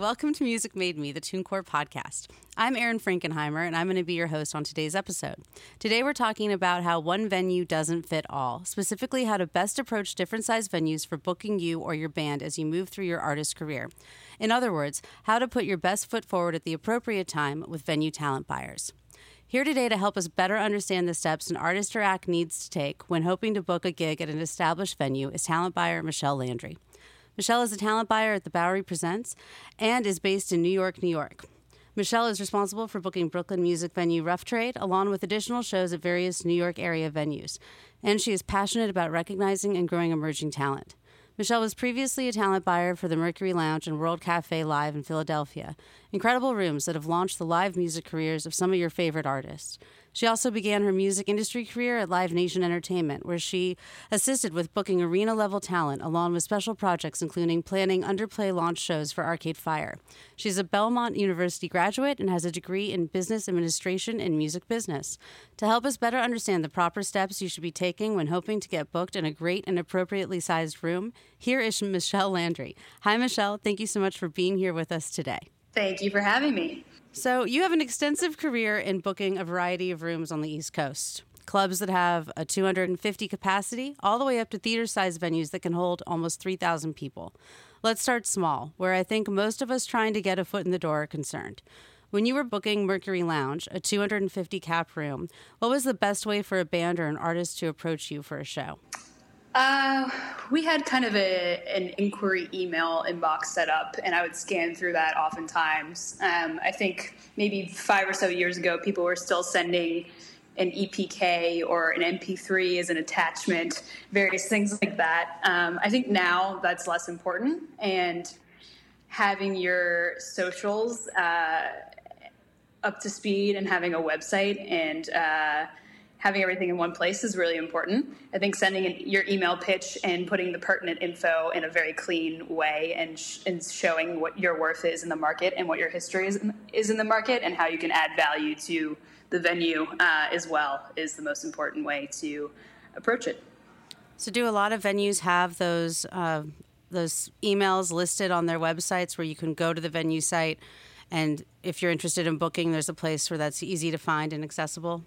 welcome to Music Made Me, the TuneCore podcast. I'm Erin Frankenheimer, and I'm going to be your host on today's episode. Today, we're talking about how one venue doesn't fit all, specifically, how to best approach different size venues for booking you or your band as you move through your artist career. In other words, how to put your best foot forward at the appropriate time with venue talent buyers. Here today to help us better understand the steps an artist or act needs to take when hoping to book a gig at an established venue is talent buyer Michelle Landry. Michelle is a talent buyer at the Bowery Presents and is based in New York, New York. Michelle is responsible for booking Brooklyn music venue Rough Trade, along with additional shows at various New York area venues. And she is passionate about recognizing and growing emerging talent. Michelle was previously a talent buyer for the Mercury Lounge and World Cafe Live in Philadelphia, incredible rooms that have launched the live music careers of some of your favorite artists. She also began her music industry career at Live Nation Entertainment, where she assisted with booking arena level talent along with special projects including planning underplay launch shows for Arcade Fire. She's a Belmont University graduate and has a degree in business administration and music business. To help us better understand the proper steps you should be taking when hoping to get booked in a great and appropriately sized room, here is Michelle Landry. Hi, Michelle. Thank you so much for being here with us today. Thank you for having me. So, you have an extensive career in booking a variety of rooms on the East Coast. Clubs that have a 250 capacity, all the way up to theater sized venues that can hold almost 3,000 people. Let's start small, where I think most of us trying to get a foot in the door are concerned. When you were booking Mercury Lounge, a 250 cap room, what was the best way for a band or an artist to approach you for a show? Uh, we had kind of a, an inquiry email inbox set up, and I would scan through that oftentimes. Um, I think maybe five or so years ago, people were still sending an EPK or an MP3 as an attachment, various things like that. Um, I think now that's less important, and having your socials uh, up to speed and having a website and uh, having everything in one place is really important. I think sending an, your email pitch and putting the pertinent info in a very clean way and, sh- and showing what your worth is in the market and what your history is in, is in the market and how you can add value to the venue uh, as well is the most important way to approach it. So, do a lot of venues have those uh, those emails listed on their websites where you can go to the venue site, and if you're interested in booking, there's a place where that's easy to find and accessible?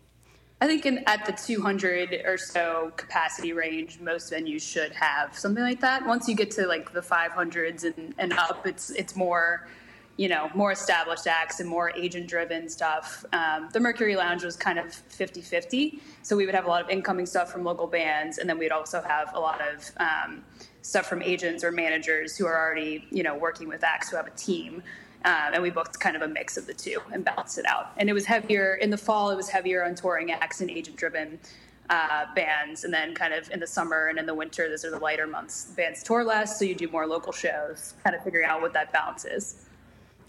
I think in, at the 200 or so capacity range, most venues should have something like that. Once you get to like the 500s and, and up, it's it's more, you know, more established acts and more agent driven stuff. Um, the Mercury Lounge was kind of 50 50. So we would have a lot of incoming stuff from local bands, and then we'd also have a lot of um, stuff from agents or managers who are already, you know, working with acts who have a team. Um, and we booked kind of a mix of the two and balanced it out. And it was heavier in the fall. It was heavier on touring acts and agent-driven uh, bands, and then kind of in the summer and in the winter, those are the lighter months. Bands tour less, so you do more local shows. Kind of figuring out what that balance is.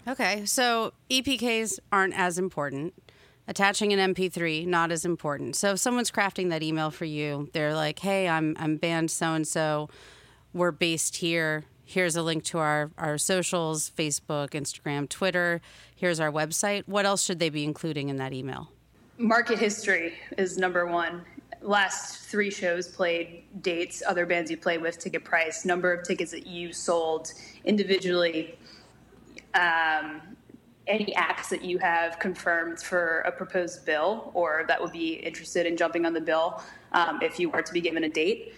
Okay, so EPKs aren't as important. Attaching an MP3 not as important. So if someone's crafting that email for you, they're like, "Hey, I'm I'm band so and so. We're based here here's a link to our, our socials Facebook, Instagram, Twitter. Here's our website. What else should they be including in that email? Market history is number one. Last three shows played, dates, other bands you played with, ticket price, number of tickets that you sold individually, um, any acts that you have confirmed for a proposed bill or that would be interested in jumping on the bill um, if you were to be given a date.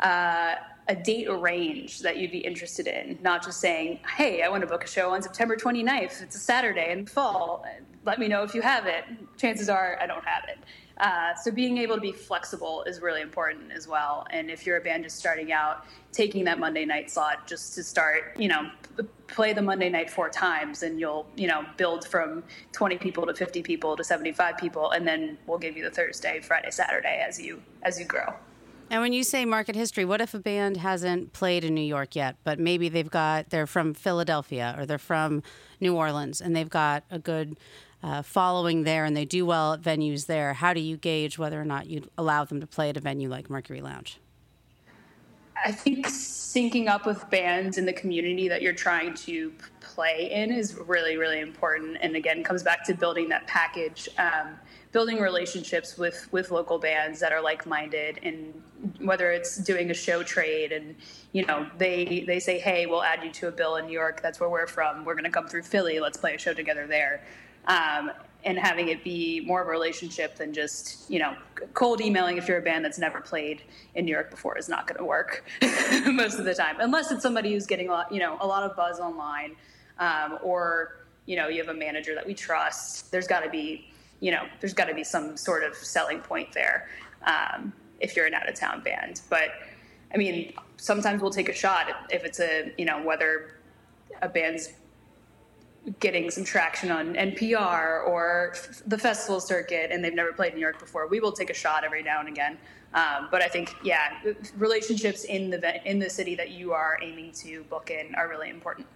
Uh, a date range that you'd be interested in, not just saying, hey, I want to book a show on September 29th. It's a Saturday in fall. Let me know if you have it. Chances are I don't have it. Uh, so being able to be flexible is really important as well. And if you're a band just starting out, taking that Monday night slot just to start, you know, play the Monday night four times, and you'll, you know, build from 20 people to 50 people to 75 people, and then we'll give you the Thursday, Friday, Saturday as you as you grow. And when you say market history, what if a band hasn't played in New York yet, but maybe they've got they're from Philadelphia or they're from New Orleans and they've got a good uh, following there and they do well at venues there? How do you gauge whether or not you'd allow them to play at a venue like Mercury Lounge? I think syncing up with bands in the community that you're trying to play in is really, really important. And again, comes back to building that package. Um, building relationships with with local bands that are like-minded and whether it's doing a show trade and you know they they say hey we'll add you to a bill in new york. That's where we're from. We're going to come through philly. Let's play a show together there. Um, and having it be more of a relationship than just you know cold emailing if you're a band that's never played in new york before is not going to work most of the time unless it's somebody who's getting a lot you know a lot of buzz online um, or you know you have a manager that we trust. There's got to be you know, there's got to be some sort of selling point there um, if you're an out of town band. But I mean, sometimes we'll take a shot if it's a, you know, whether a band's getting some traction on NPR or the festival circuit and they've never played New York before. We will take a shot every now and again. Um, but I think, yeah, relationships in the in the city that you are aiming to book in are really important.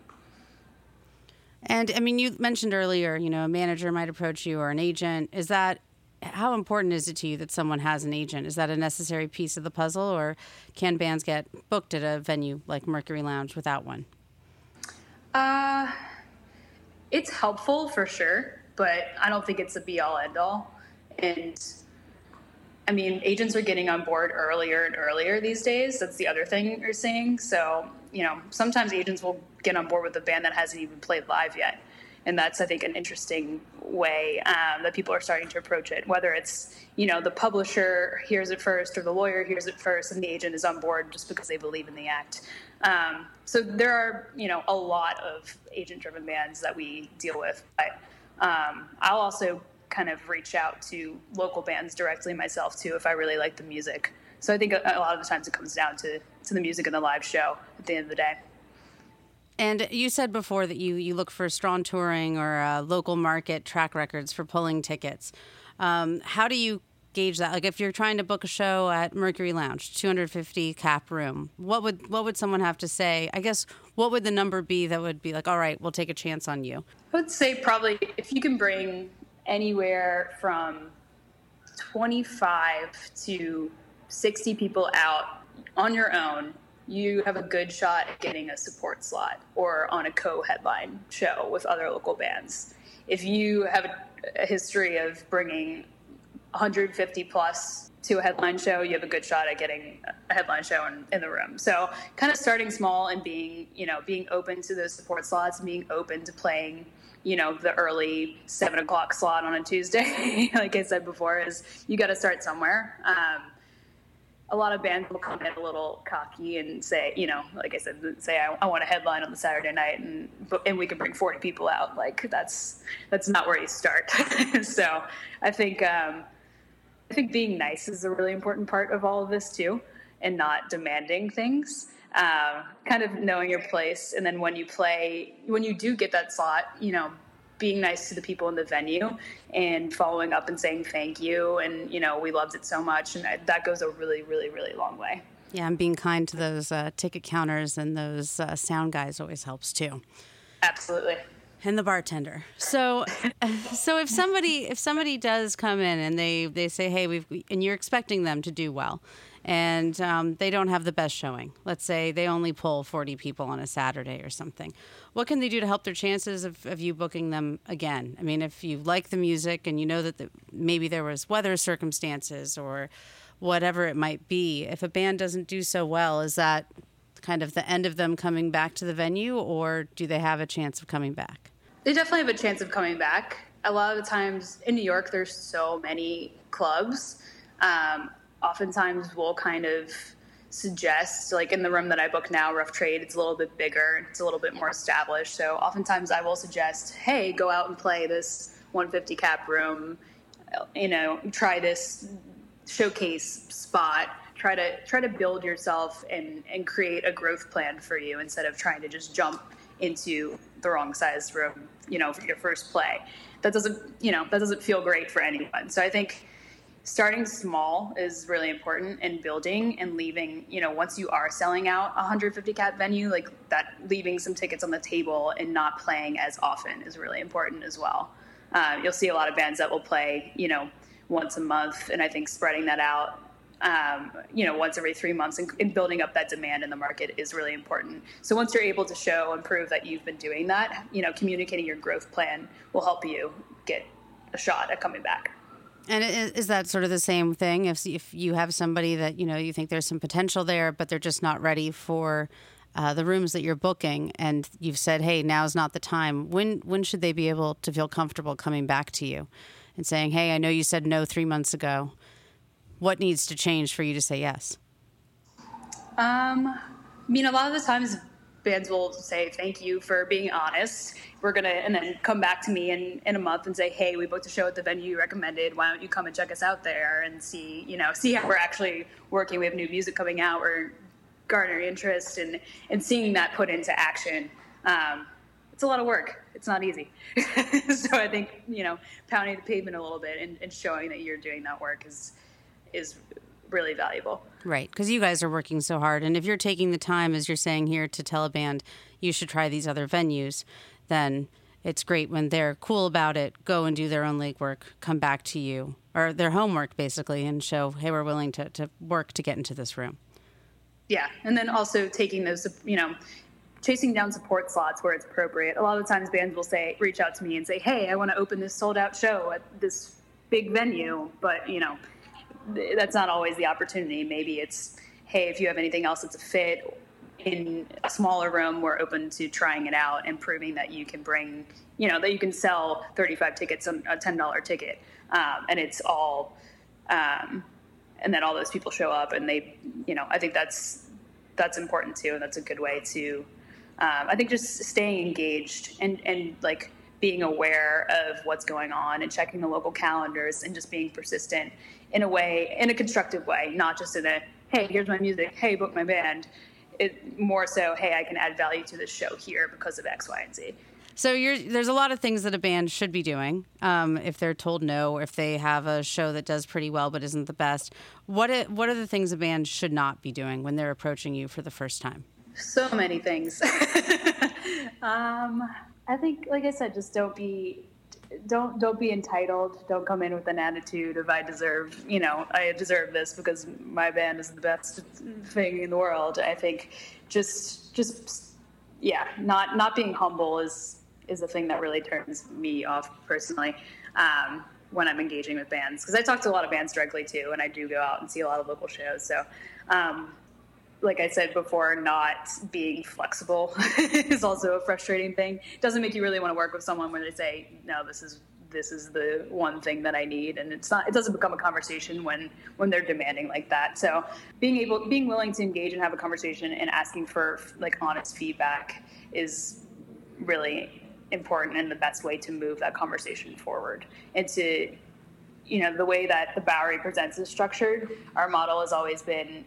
And I mean, you mentioned earlier, you know, a manager might approach you or an agent. Is that how important is it to you that someone has an agent? Is that a necessary piece of the puzzle, or can bands get booked at a venue like Mercury Lounge without one? Uh, it's helpful for sure, but I don't think it's a be all end all. And I mean, agents are getting on board earlier and earlier these days. That's the other thing you're seeing. So, you know, sometimes agents will get on board with a band that hasn't even played live yet. And that's, I think, an interesting way um, that people are starting to approach it. Whether it's, you know, the publisher hears it first or the lawyer hears it first and the agent is on board just because they believe in the act. Um, so there are, you know, a lot of agent driven bands that we deal with. But um, I'll also kind of reach out to local bands directly myself too if I really like the music. So I think a, a lot of the times it comes down to to the music and the live show at the end of the day. And you said before that you, you look for strong touring or uh, local market track records for pulling tickets. Um, how do you gauge that? Like if you're trying to book a show at Mercury Lounge, 250 cap room, what would what would someone have to say? I guess what would the number be that would be like, all right, we'll take a chance on you? I would say probably if you can bring anywhere from 25 to 60 people out on your own, you have a good shot at getting a support slot or on a co headline show with other local bands. If you have a, history of bringing 150 plus to a headline show, you have a good shot at getting a headline show in, in, the room. So, kind of starting small and being, you know, being open to those support slots and being open to playing you know the early seven o'clock slot on a Tuesday. like I said before, is you got to start somewhere. Um, a lot of bands will come in a little cocky and say, you know, like I said, say I, I, want a headline on the Saturday night, and and we can bring forty people out. Like that's that's not where you start. so I think um, I think being nice is a really important part of all of this too, and not demanding things um, kind of knowing your place. And then when you play, when you do get that slot, you know, being nice to the people in the venue and following up and saying thank you. And, you know, we loved it so much. And that goes a really, really, really long way. Yeah, and being kind to those uh, ticket counters and those uh, sound guys always helps too. Absolutely and the bartender. So, so if somebody if somebody does come in and they they say, hey, we've and you're expecting them to do well, and um, they don't have the best showing. Let's say they only pull 40 people on a Saturday or something. What can they do to help their chances of, of you booking them again? I mean, if you like the music and you know that the, maybe there was weather circumstances or whatever it might be, if a band doesn't do so well, is that kind of the end of them coming back to the venue or do they have a chance of coming back? They definitely have a chance of coming back. A lot of the times in New York, there's so many clubs. Um, oftentimes we'll kind of suggest like in the room that I book now, Rough Trade, it's a little bit bigger, it's a little bit more established. So oftentimes I will suggest, hey, go out and play this 150 cap room, you know, try this showcase spot. Try to try to build yourself and and create a growth plan for you instead of trying to just jump into the wrong size room, you know, for your first play. That doesn't, you know, that doesn't feel great for anyone. So I think starting small is really important in building and leaving you know once you are selling out a 150 cap venue like that leaving some tickets on the table and not playing as often is really important as well. Uh, you'll see a lot of bands that will play you know once a month and i think spreading that out um, you know once every three months and, and, building up that demand in the market is really important. So once you're able to show and prove that you've been doing that you know communicating your growth plan will help you get a shot at coming back And is that sort of the same thing? If if you have somebody that you know you think there's some potential there, but they're just not ready for uh, the rooms that you're booking, and you've said, "Hey, now's not the time." When when should they be able to feel comfortable coming back to you and saying, "Hey, I know you said no three months ago. What needs to change for you to say yes?" Um, I mean, a lot of the times bands will say thank you for being honest. We're gonna and then come back to me in, in a month and say hey we booked a show at the venue you recommended. Why don't you come and check us out there and see you know see how we're actually working? We have new music coming out. We're garnering interest and and seeing that put into action. Um, it's a lot of work. It's not easy. So i think you know pounding the pavement a little bit and, and showing that you're doing that work is is really valuable. Right, because you guys are working so hard. And if you're taking the time, as you're saying here, to tell a band you should try these other venues, then it's great when they're cool about it, go and do their own legwork, come back to you, or their homework basically, and show, hey, we're willing to, to work to get into this room. Yeah, and then also taking those, you know, chasing down support slots where it's appropriate. A lot of times bands will say, reach out to me and say, hey, I want to open this sold out show at this big venue, but, you know, that's not always the opportunity. Maybe it's, hey, if you have anything else that's a fit in a smaller room, we're open to trying it out and proving that you can bring, you know, that you can sell 35 tickets on a $10 ticket. Um, and it's all, um, and then all those people show up and they, you know, I think that's, that's important too. And that's a good way to, um, I think just staying engaged and, and like being aware of what's going on and checking the local calendars and just being persistent in a way, in a constructive way, not just in a, hey, here's my music, hey, book my band. It more so, hey, I can add value to this show here because of X, Y, and Z. So there's a lot of things that a band should be doing um, if they're told no, or if they have a show that does pretty well but isn't the best. What it, what are the things a band should not be doing when they're approaching you for the first time? So many things. um, I think, like I said, just don't be don't don't be entitled. Don't come in with an attitude of I deserve, you know, I deserve this because my band is the best thing in the world. I think just just yeah, not not being humble is is the thing that really turns me off personally. Um, when I'm engaging with bands, because I talk to a lot of bands directly too, and I do go out and see a lot of local shows. So, um, like I said before, not being flexible is also a frustrating thing. Doesn't make you really want to work with someone when they say, "No, this is this is the one thing that I need," and it's not. It doesn't become a conversation when when they're demanding like that. So being able, being willing to engage and have a conversation and asking for like honest feedback is really important and the best way to move that conversation forward and to you know the way that the bowery presents is structured our model has always been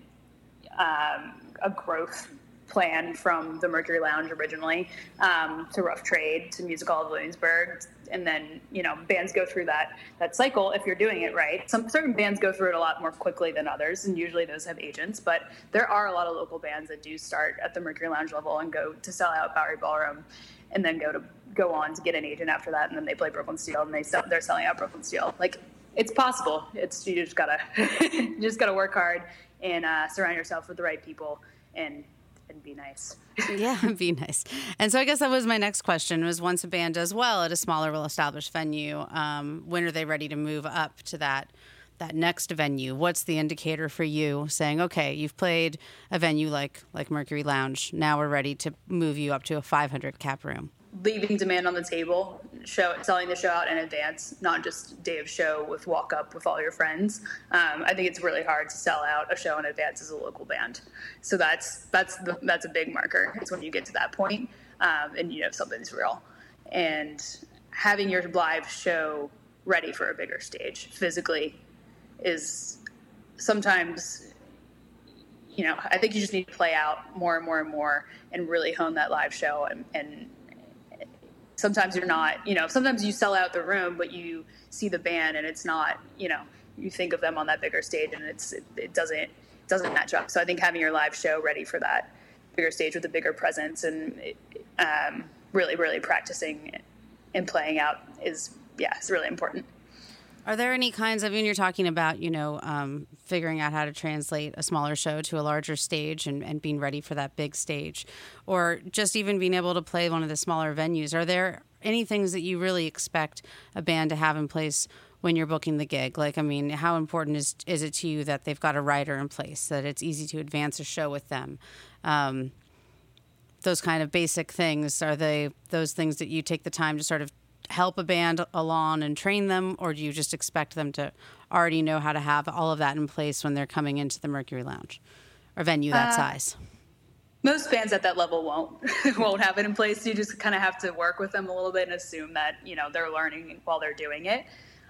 um, a growth plan from the Mercury Lounge originally um, to Rough Trade to Music Hall of Williamsburg, and then you know bands go through that that cycle if you're doing it right. Some certain bands go through it a lot more quickly than others, and usually those have agents. But there are a lot of local bands that do start at the Mercury Lounge level and go to sell out Bowery Ballroom, and then go to go on to get an agent after that, and then they play Brooklyn Steel and they sell, they're selling out Brooklyn Steel. Like it's possible. It's you just gotta you just gotta work hard and uh, surround yourself with the right people and and be nice. yeah, be nice. And so I guess that was my next question: was once a band does well at a smaller, well-established venue, um, when are they ready to move up to that? that next venue what's the indicator for you saying okay you've played a venue like like mercury lounge now we're ready to move you up to a 500 cap room leaving demand on the table, show selling the show out in advance, not just day of show with walk up with all your friends. Um, I think it's really hard to sell out a show in advance as a local band. So that's that's the, that's a big marker. It's when you get to that point, um, and you know something's real, and having your live show ready for a bigger stage physically is sometimes you know, I think you just need to play out more and more and more and really hone that live show and, and sometimes you're not, you know, sometimes you sell out the room, but you see the band and it's not, you know, you think of them on that bigger stage and it's it, it doesn't doesn't match up. So I think having your live show ready for that bigger stage with a bigger presence and um, really really practicing and playing out is yeah, it's really important. Are there any kinds of, when you're talking about, you know, um, figuring out how to translate a smaller show to a larger stage and, and being ready for that big stage, or just even being able to play one of the smaller venues, are there any things that you really expect a band to have in place when you're booking the gig? Like, I mean, how important is is it to you that they've got a rider in place, that it's easy to advance a show with them? Um, those kind of basic things are they those things that you take the time to sort of help a band along and train them, or do you just expect them to already know how to have all of that in place when they're coming into the Mercury Lounge or venue that uh, size? Most bands at that level won't won't have it in place. You just kind of have to work with them a little bit and assume that you know they're learning while they're doing it.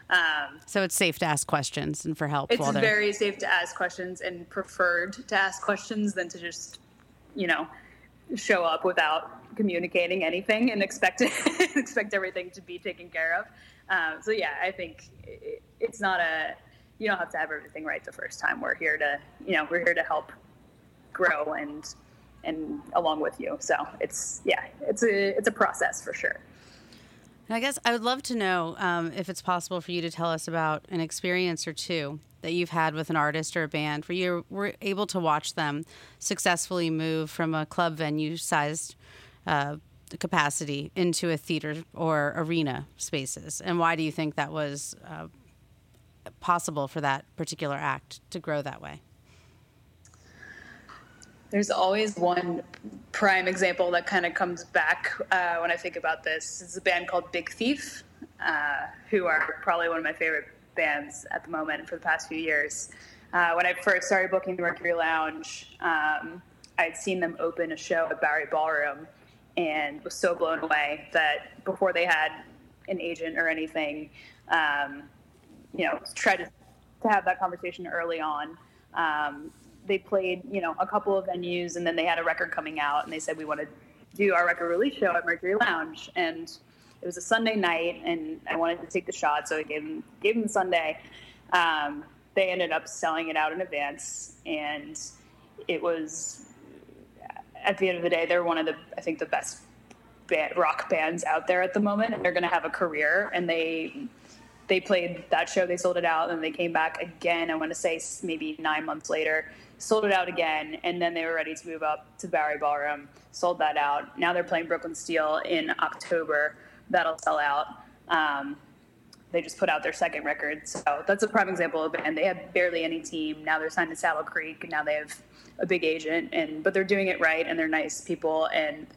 Um, so it's safe to ask questions and for help. It's very safe to ask questions and preferred to ask questions than to just, you know, show up without communicating anything and expect expect everything to be taken care of. Um, so yeah, I think it, it's not a you don't have to have everything right the first time. We're here to you know we're here to help grow and and along with you. So it's yeah, it's a it's a process for sure. I guess I would love to know um, if it's possible for you to tell us about an experience or two that you've had with an artist or a band where you were able to watch them successfully move from a club venue sized uh, capacity into a theater or arena spaces. And why do you think that was uh, possible for that particular act to grow that way? There's always one prime example that kind of comes back uh, when I think about this. It's a band called Big Thief, uh, who are probably one of my favorite bands at the moment for the past few years. Uh, when I first started booking the Mercury Lounge, um, I'd seen them open a show at Bowery Ballroom and was so blown away that before they had an agent or anything, um, you know, tried to, to have that conversation early on. Um, they played, you know, a couple of venues, and then they had a record coming out, and they said we want to do our record release show at Mercury Lounge, and it was a Sunday night, and I wanted to take the shot, so I gave them gave them Sunday. Um, they ended up selling it out in advance, and it was at the end of the day, they're one of the I think the best rock bands out there at the moment, and they're going to have a career. And they they played that show, they sold it out, and they came back again. I want to say maybe nine months later sold it out again, and then they were ready to move up to Bowery Ballroom, sold that out. Now they're playing Brooklyn Steel in October. That'll sell out. Um, they just put out their second record, so that's a prime example of and they had barely any team. Now they're signed to Saddle Creek, now they have a big agent, and but they're doing it right, and they're nice people, and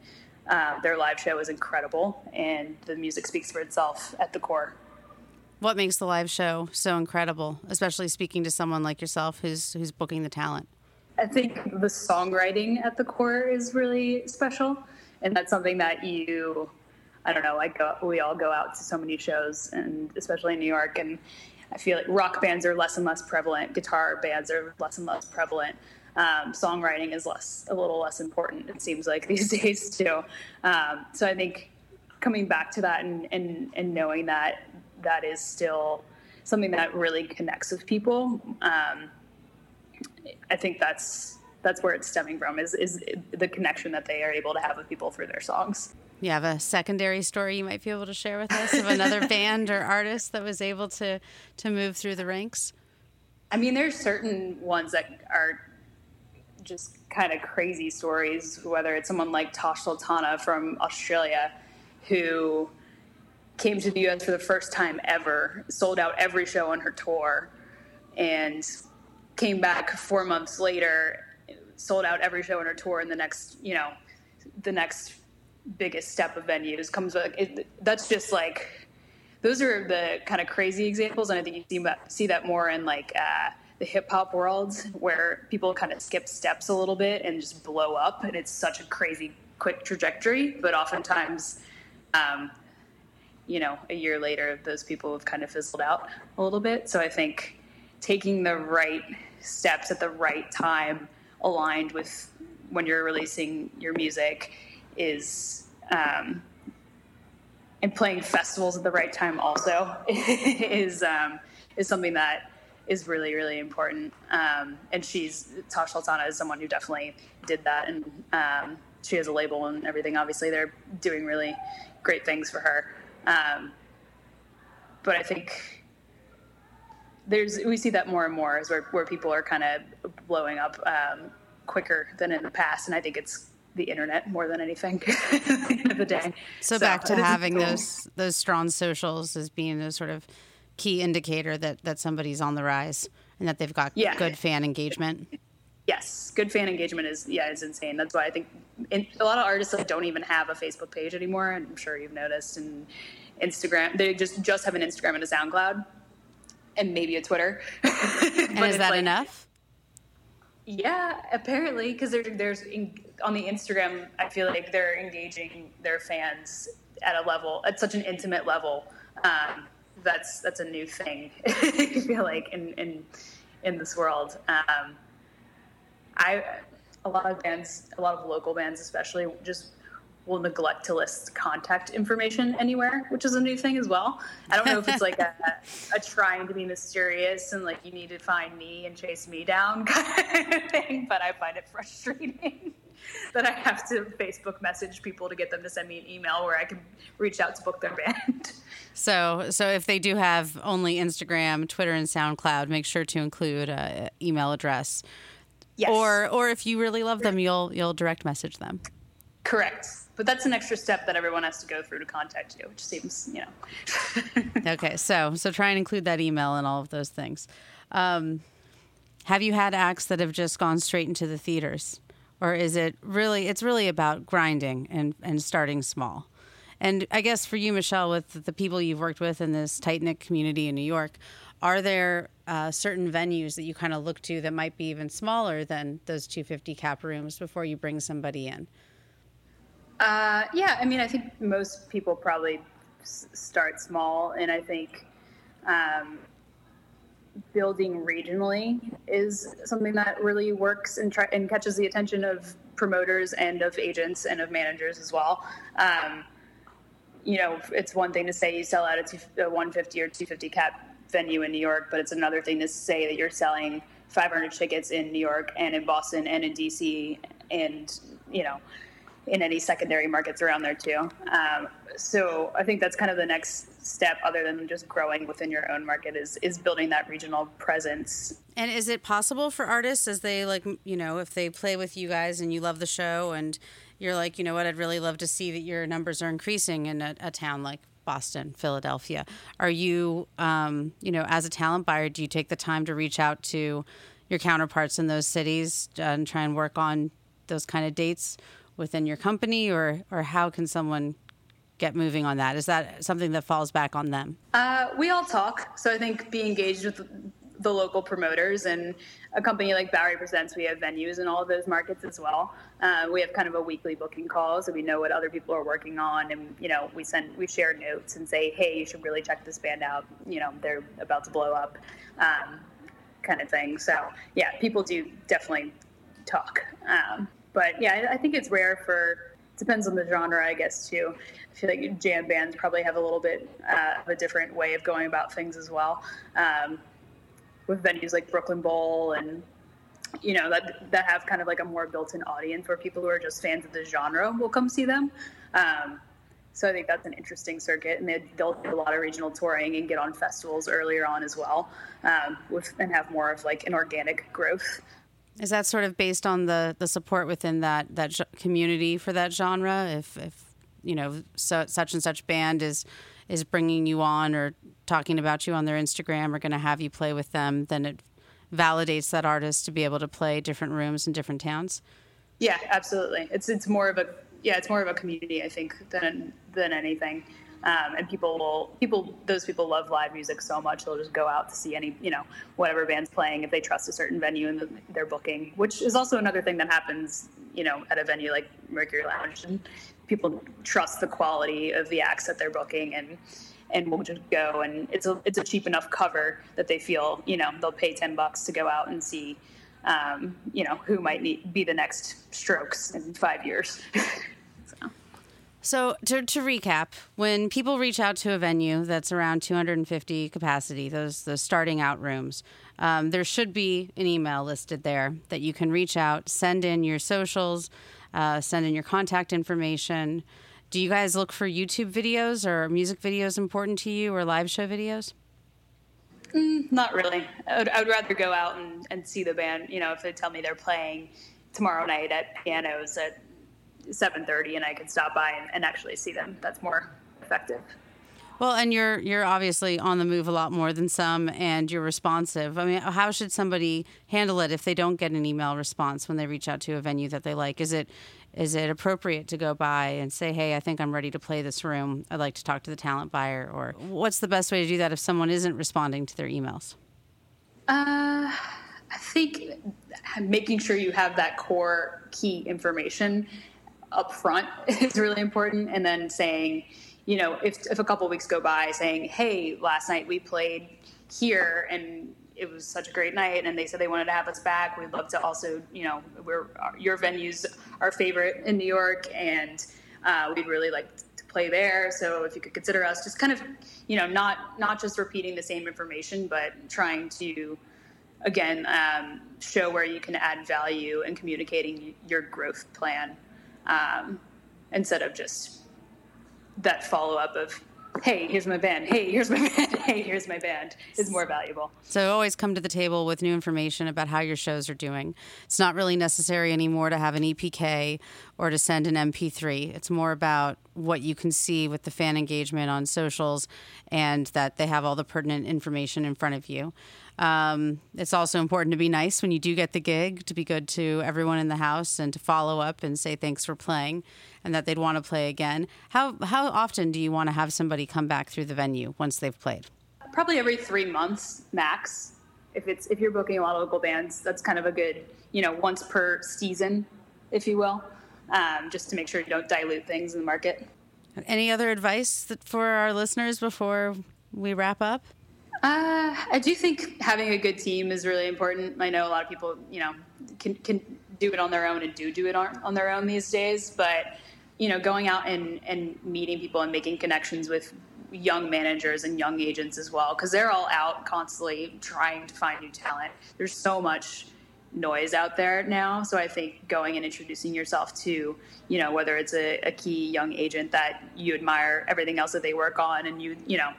uh, their live show is incredible, and the music speaks for itself at the core. What makes the live show so incredible, especially speaking to someone like yourself who's who's booking the talent? I think the songwriting at the core is really special, and that's something that you, I don't know, like go, we all go out to so many shows, and especially in New York, and I feel like rock bands are less and less prevalent, guitar bands are less and less prevalent. Um, songwriting is less, a little less important. It seems like these days too. Um, so I think coming back to that and, and and knowing that that is still something that really connects with people. Um, I think that's that's where it's stemming from is is the connection that they are able to have with people through their songs. You have a secondary story you might be able to share with us of another band or artist that was able to to move through the ranks. I mean, there's certain ones that are just kind of crazy stories. Whether it's someone like Tash Sultana from Australia, who came to the US for the first time ever, sold out every show on her tour, and came back four months later, sold out every show on her tour, and the next, you know, the next biggest step of venues comes. It, that's just like, those are the kind of crazy examples, and I think you see see that more in like uh, the hip hop world, where people kind of skip steps a little bit and just blow up, and it's such a crazy quick trajectory. But oftentimes, um, you know, a year later, those people have kind of fizzled out a little bit. So I think taking the right steps at the right time, aligned with when you're releasing your music, is um, and playing festivals at the right time also is um, is something that is really really important. Um, and she's Tash Sultana is someone who definitely did that, and um, she has a label and everything. Obviously, they're doing really great things for her. Um, but I think there's we see that more and more as where, where people are kind of blowing up um, quicker than in the past, and I think it's the internet more than anything at the end of the day. So, so back to having those those strong socials as being those sort of key indicator that that somebody's on the rise and that they've got Yeah. good fan engagement. Yes, good fan engagement is yeah is insane. That's why I think in, a lot of artists like don't even have a Facebook page anymore. And I'm sure you've noticed. And Instagram, they just just have an Instagram and a SoundCloud, and maybe a Twitter. And is that enough? Yeah, apparently, because there, there's on the Instagram, I feel like they're engaging their fans at a level, at such an intimate level. Um, that's that's a new thing. I feel like in in in this world. Um, I a lot of bands, a lot of local bands, especially, just will neglect to list contact information anywhere, which is a new thing as well. I don't know if it's like a, a trying to be mysterious and like you need to find me and chase me down kind of thing, but I find it frustrating that I have to Facebook message people to get them to send me an email where I can reach out to book their band. So, so if they do have only Instagram, Twitter, and SoundCloud, make sure to include a email address. Yes. Or, or if you really love them, you'll you'll direct message them. Correct. But that's an extra step that everyone has to go through to contact you, which seems, you know. Okay, so so try and include that email and all of those things. Um, have you had acts that have just gone straight into the theaters, or is it really? It's really about grinding and and starting small. And I guess for you, Michelle, with the people you've worked with in this tight knit community in New York, are there uh, certain venues that you kind of look to that might be even smaller than those 250 cap rooms before you bring somebody in? Uh, yeah, I mean, I think most people probably s- start small, and I think um, building regionally is something that really works and, try- and catches the attention of promoters and of agents and of managers as well. Um, you know, it's one thing to say you sell out a, two, a 150 or 250 cap venue in New York, but it's another thing to say that you're selling 500 tickets in New York and in Boston and in DC and, you know, in any secondary markets around there too. Um, so I think that's kind of the next step, other than just growing within your own market, is is building that regional presence. And is it possible for artists as they like, you know, if they play with you guys and you love the show and you're like, you know what, I'd really love to see that your numbers are increasing in a, a town like Boston, Philadelphia. Are you, um, you know, as a talent buyer, do you take the time to reach out to your counterparts in those cities and try and work on those kind of dates within your company, or or how can someone get moving on that? Is that something that falls back on them? Uh, we all talk, so I think be engaged with the local promoters and a company like Bowery Presents. We have venues in all of those markets as well. Uh, we have kind of a weekly booking call, so we know what other people are working on, and you know we send we share notes and say, hey, you should really check this band out. You know they're about to blow up, um, kind of thing. So yeah, people do definitely talk. Um, but yeah, I, think it's rare for depends on the genre, I guess too. I feel like jam bands probably have a little bit uh, of a different way of going about things as well. Um, with venues like Brooklyn Bowl and you know that that have kind of like a more built-in audience where people who are just fans of the genre will come see them. Um, so I think that's an interesting circuit, and they, they'll do a lot of regional touring and get on festivals earlier on as well, um, with and have more of like an organic growth. Is that sort of based on the the support within that that community for that genre? If if you know so, such and such band is is bringing you on or talking about you on their Instagram or going to have you play with them, then it validates that artist to be able to play different rooms in different towns. Yeah, absolutely. It's it's more of a yeah, it's more of a community, I think, than than anything. Um, and people will people those people love live music so much they'll just go out to see any you know whatever band's playing if they trust a certain venue and the, their booking, which is also another thing that happens you know at a venue like Mercury Lounge. And people trust the quality of the acts that they're booking and and will just go and it's a it's a cheap enough cover that they feel you know they'll pay ten bucks to go out and see um, you know who might be the next Strokes in five years. so. To, to recap, when people reach out to a venue that's around 250 capacity, those those starting out rooms, um, there should be an email listed there that you can reach out, send in your socials, uh, send in your contact information. Do you guys look for YouTube videos or music videos important to you or live show videos? Mm, not really. I would, I would rather go out and, and see the band. You know, if they tell me they're playing tomorrow night at pianos at 7.30 and I can stop by and, and actually see them, that's more effective. Well, and you're you're obviously on the move a lot more than some, and you're responsive. I mean, how should somebody handle it if they don't get an email response when they reach out to a venue that they like? Is it is it appropriate to go by and say, "Hey, I think I'm ready to play this room. I'd like to talk to the talent buyer," or what's the best way to do that if someone isn't responding to their emails? Uh, I think making sure you have that core key information up front is really important, and then saying you know, if, if a couple weeks go by saying, hey, last night we played here and it was such a great night and they said they wanted to have us back we'd love to also you know we're your venues our favorite in new york and uh, we'd really like to play there. So if you could consider us just kind of you know not not just repeating the same information but trying to again um, show where you can add value and communicating your growth plan um, instead of just that follow up of hey, here's my band. Hey, here's my band. Hey, here's my band is more valuable. So always come to the table with new information about how your shows are doing. It's not really necessary anymore to have an EPK or to send an MP3. It's more about what you can see with the fan engagement on socials and that they have all the pertinent information in front of you. Um, it's also important to be nice when you do get the gig, to be good to everyone in the house and to follow up and say thanks for playing and that they'd want to play again. How, how often do you want to have somebody come back through the venue once they've played? Probably every three months max. If it's if you're booking a lot of local bands, that's kind of a good you know once per season, if you will, um, just to make sure you don't dilute things in the market. Any other advice for our listeners before we wrap up? Uh, I do think having a good team is really important. I know a lot of people, you know, can can do it on their own and do do it on, on their own these days. But you know, going out and and meeting people and making connections with young managers and young agents as well, because they're all out constantly trying to find new talent. There's so much noise out there now. So I think going and introducing yourself to, you know, whether it's a, a key young agent that you admire everything else that they work on and you, you know,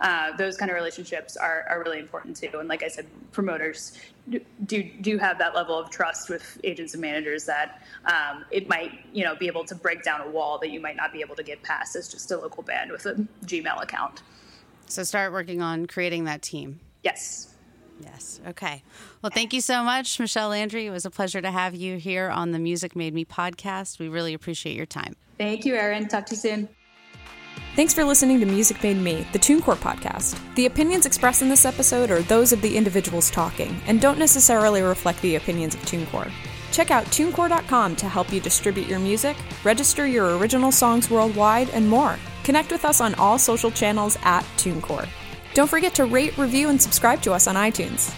uh, those kind of relationships are, are really important too. And like I said, promoters do do have that level of trust with agents and managers that um, it might you know be able to break down a wall that you might not be able to get past as just a local band with a Gmail account. So start working on creating that team. Yes. Yes. Okay. Well, thank you so much, Michelle Landry. It was a pleasure to have you here on the Music Made Me podcast. We really appreciate your time. Thank you, Erin. Talk to you soon. Thanks for listening to Music Made Me, the TuneCore podcast. The opinions expressed in this episode are those of the individuals talking and don't necessarily reflect the opinions of TuneCore. Check out tunecore.com to help you distribute your music, register your original songs worldwide, and more. Connect with us on all social channels at TuneCore. Don't forget to rate, review, and subscribe to us on iTunes.